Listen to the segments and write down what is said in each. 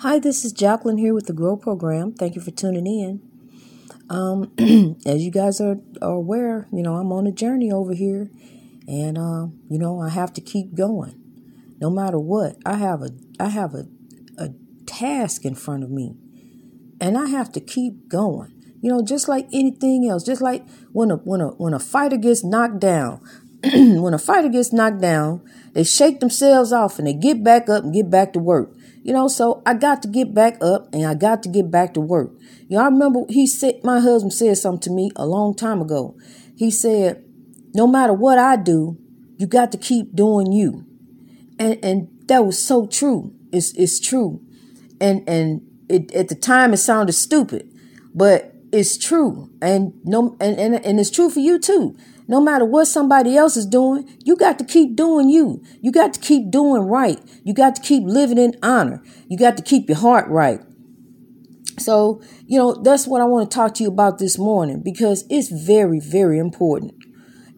Hi, this is Jacqueline here with the Grow Program. Thank you for tuning in. Um, as you guys are, are aware, you know, I'm on a journey over here and, uh, you know, I have to keep going no matter what. I have a, I have a, a task in front of me and I have to keep going. You know, just like anything else, just like when a, when a, when a fighter gets knocked down, when a fighter gets knocked down, they shake themselves off and they get back up and get back to work. You know, so I got to get back up and I got to get back to work. You know, I remember he said, my husband said something to me a long time ago. He said, no matter what I do, you got to keep doing you. And, and that was so true. It's, it's true. And, and it, at the time it sounded stupid, but it's true. And no, and, and, and it's true for you too. No matter what somebody else is doing, you got to keep doing you. You got to keep doing right. You got to keep living in honor. You got to keep your heart right. So, you know, that's what I want to talk to you about this morning because it's very, very important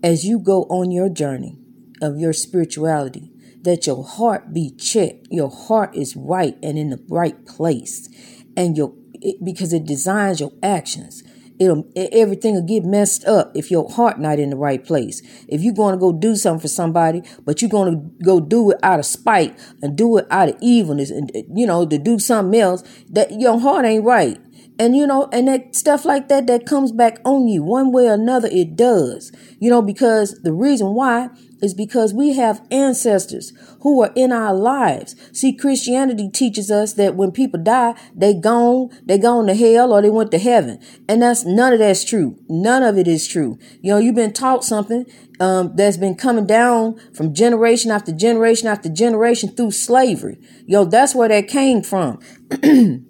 as you go on your journey of your spirituality that your heart be checked. Your heart is right and in the right place. And your, it, because it designs your actions it'll everything will get messed up if your heart not in the right place. If you're going to go do something for somebody, but you're going to go do it out of spite and do it out of evilness, and you know to do something else, that your heart ain't right. And you know, and that stuff like that that comes back on you one way or another, it does. You know, because the reason why is because we have ancestors who are in our lives. See, Christianity teaches us that when people die, they gone, they gone to hell or they went to heaven. And that's none of that's true. None of it is true. You know, you've been taught something um, that's been coming down from generation after generation after generation through slavery. Yo, that's where that came from.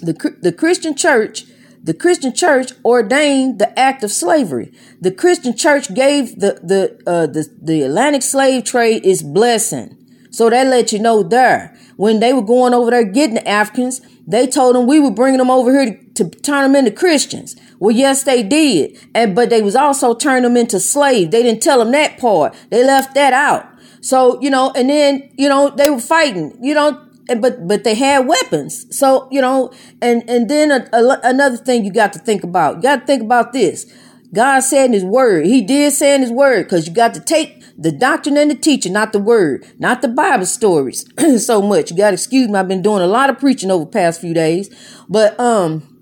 the the Christian church the Christian church ordained the act of slavery. The Christian church gave the the uh, the, the Atlantic slave trade its blessing. So that let you know there. When they were going over there getting the Africans, they told them we were bringing them over here to, to turn them into Christians. Well, yes, they did. And, but they was also turning them into slaves. They didn't tell them that part. They left that out. So, you know, and then, you know, they were fighting, you know, but but they had weapons. So you know, and and then a, a, another thing you got to think about. You got to think about this. God said in His Word, He did say in His Word, because you got to take the doctrine and the teaching, not the Word, not the Bible stories, so much. You got to excuse me. I've been doing a lot of preaching over past few days, but um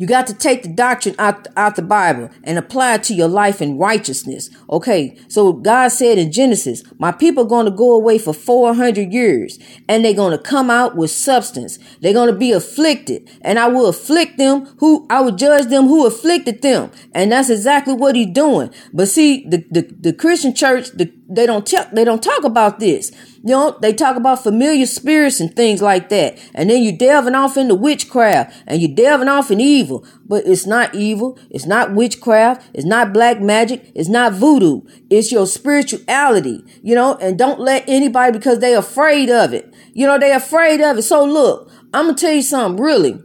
you got to take the doctrine out, out the Bible and apply it to your life in righteousness. Okay. So God said in Genesis, my people are going to go away for 400 years and they're going to come out with substance. They're going to be afflicted and I will afflict them who I will judge them who afflicted them. And that's exactly what he's doing. But see, the, the, the Christian church, the, they don't talk, they don't talk about this. You know, they talk about familiar spirits and things like that. And then you're delving off into witchcraft and you're delving off in evil. But it's not evil. It's not witchcraft. It's not black magic. It's not voodoo. It's your spirituality, you know, and don't let anybody because they're afraid of it. You know, they're afraid of it. So look, I'm to tell you something really.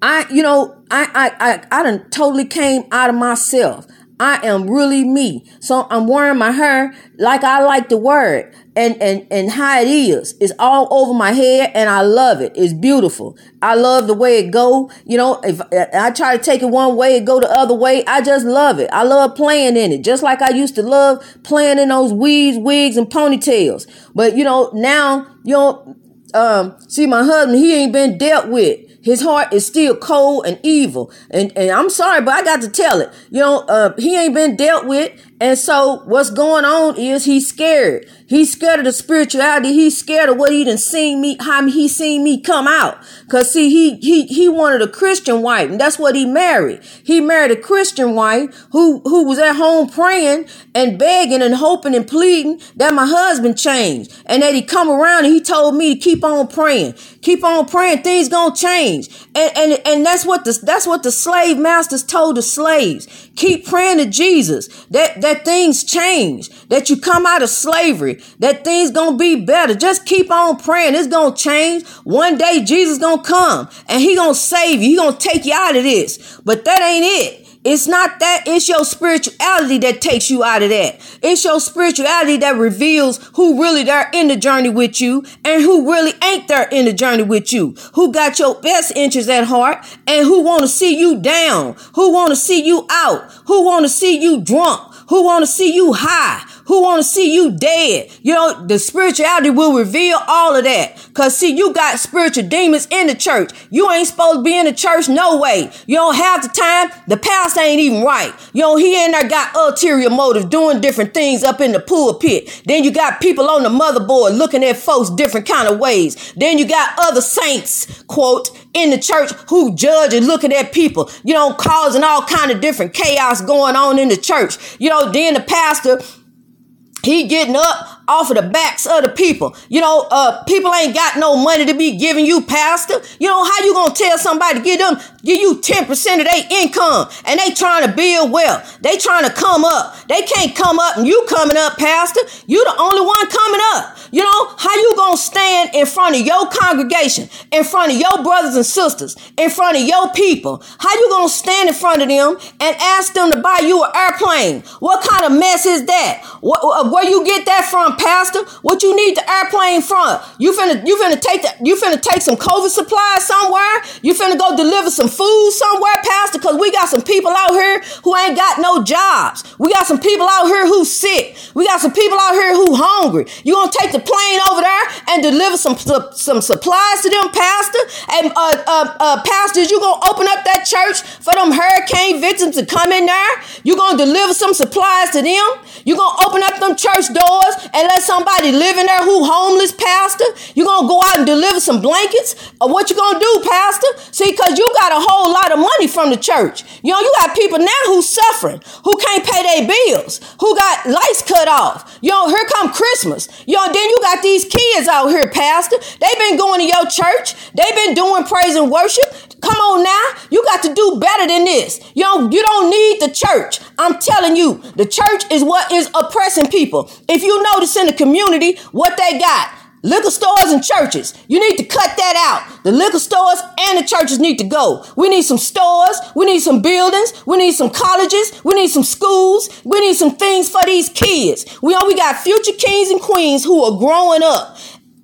I, you know, I, I, I, I done totally came out of myself. I am really me. So I'm wearing my hair like I like wear it and, and, and how it is. It's all over my head and I love it. It's beautiful. I love the way it go. You know, if I try to take it one way and go the other way, I just love it. I love playing in it. Just like I used to love playing in those weaves, wigs and ponytails. But you know, now, you know, um, see my husband, he ain't been dealt with. His heart is still cold and evil. And, and I'm sorry, but I got to tell it. You know, uh, he ain't been dealt with. And so what's going on is he's scared. He's scared of the spirituality. He's scared of what he done seen me, how he seen me come out. Cause see, he, he, he wanted a Christian wife and that's what he married. He married a Christian wife who, who was at home praying and begging and hoping and pleading that my husband changed and that he come around and he told me to keep on praying, keep on praying. Things gonna change. And, and, and that's what the, that's what the slave masters told the slaves. Keep praying to Jesus that, that that things change, that you come out of slavery, that things gonna be better. Just keep on praying. It's gonna change. One day Jesus gonna come and he gonna save you. He gonna take you out of this. But that ain't it. It's not that, it's your spirituality that takes you out of that. It's your spirituality that reveals who really are in the journey with you and who really ain't there in the journey with you. Who got your best interests at heart and who want to see you down, who want to see you out, who want to see you drunk, who want to see you high, who want to see you dead. You know, the spirituality will reveal all of that. Cause see, you got spiritual demons in the church. You ain't supposed to be in the church no way. You don't have the time. The pastor ain't even right. You know, he in there got ulterior motives, doing different things up in the pulpit. Then you got people on the motherboard looking at folks different kind of ways. Then you got other saints, quote, in the church who judge and looking at people, you know, causing all kind of different chaos going on in the church. You know, then the pastor he getting up off of the backs of the people. You know, uh, people ain't got no money to be giving you, pastor. You know, how you gonna tell somebody to give them, give you 10% of their income and they trying to build wealth. They trying to come up. They can't come up and you coming up, pastor. You the only one coming up. You know, how you gonna stand in front of your congregation, in front of your brothers and sisters, in front of your people? How you gonna stand in front of them and ask them to buy you an airplane? What kind of mess is that? What, where you get that from, pastor? What you need the airplane from? You finna, you finna take the, you finna take some COVID supplies somewhere? You finna go deliver some food somewhere, pastor? Cause we got some people out here who ain't got no jobs. We got some people out here who sick. We got some people out here who hungry. You gonna take the the plane over there and deliver some some supplies to them, pastor? And uh, uh, uh, pastors, you gonna open up that church for them hurricane victims to come in there? You gonna deliver some supplies to them? You gonna open up them church doors and let somebody live in there who homeless, pastor? You gonna go out and deliver some blankets? Or what you gonna do, pastor? See, cause you got a whole lot of money from the church. You know, you got people now who suffering, who can't pay their bills, who got lights cut off. You know, here come Christmas. You know, then you got these kids out here, Pastor. They've been going to your church. They've been doing praise and worship. Come on now. You got to do better than this. You you don't need the church. I'm telling you, the church is what is oppressing people. If you notice in the community what they got, Liquor stores and churches. You need to cut that out. The liquor stores and the churches need to go. We need some stores. We need some buildings. We need some colleges. We need some schools. We need some things for these kids. We all we got future kings and queens who are growing up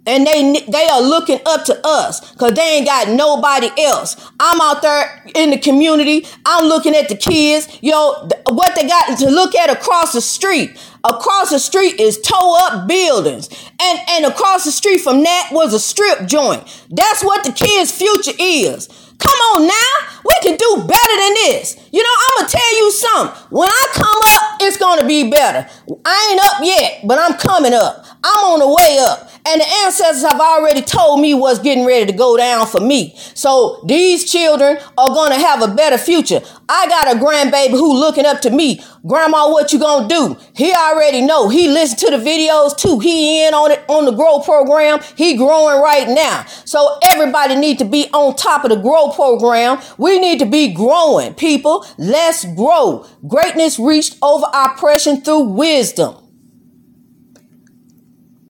and they they are looking up to us because they ain't got nobody else. I'm out there in the community. I'm looking at the kids. Yo, what they got to look at across the street. Across the street is tow up buildings, and and across the street from that was a strip joint. That's what the kids' future is. Come on now, we can do better than this. You know, I'm gonna tell you something. When I come up, it's gonna be better. I ain't up yet, but I'm coming up. I'm on the way up. And the ancestors have already told me what's getting ready to go down for me. So these children are going to have a better future. I got a grandbaby who looking up to me. Grandma, what you gonna do? He already know. He listened to the videos too. He in on it on the grow program. He growing right now. So everybody need to be on top of the grow program. We need to be growing, people. Let's grow. Greatness reached over oppression through wisdom.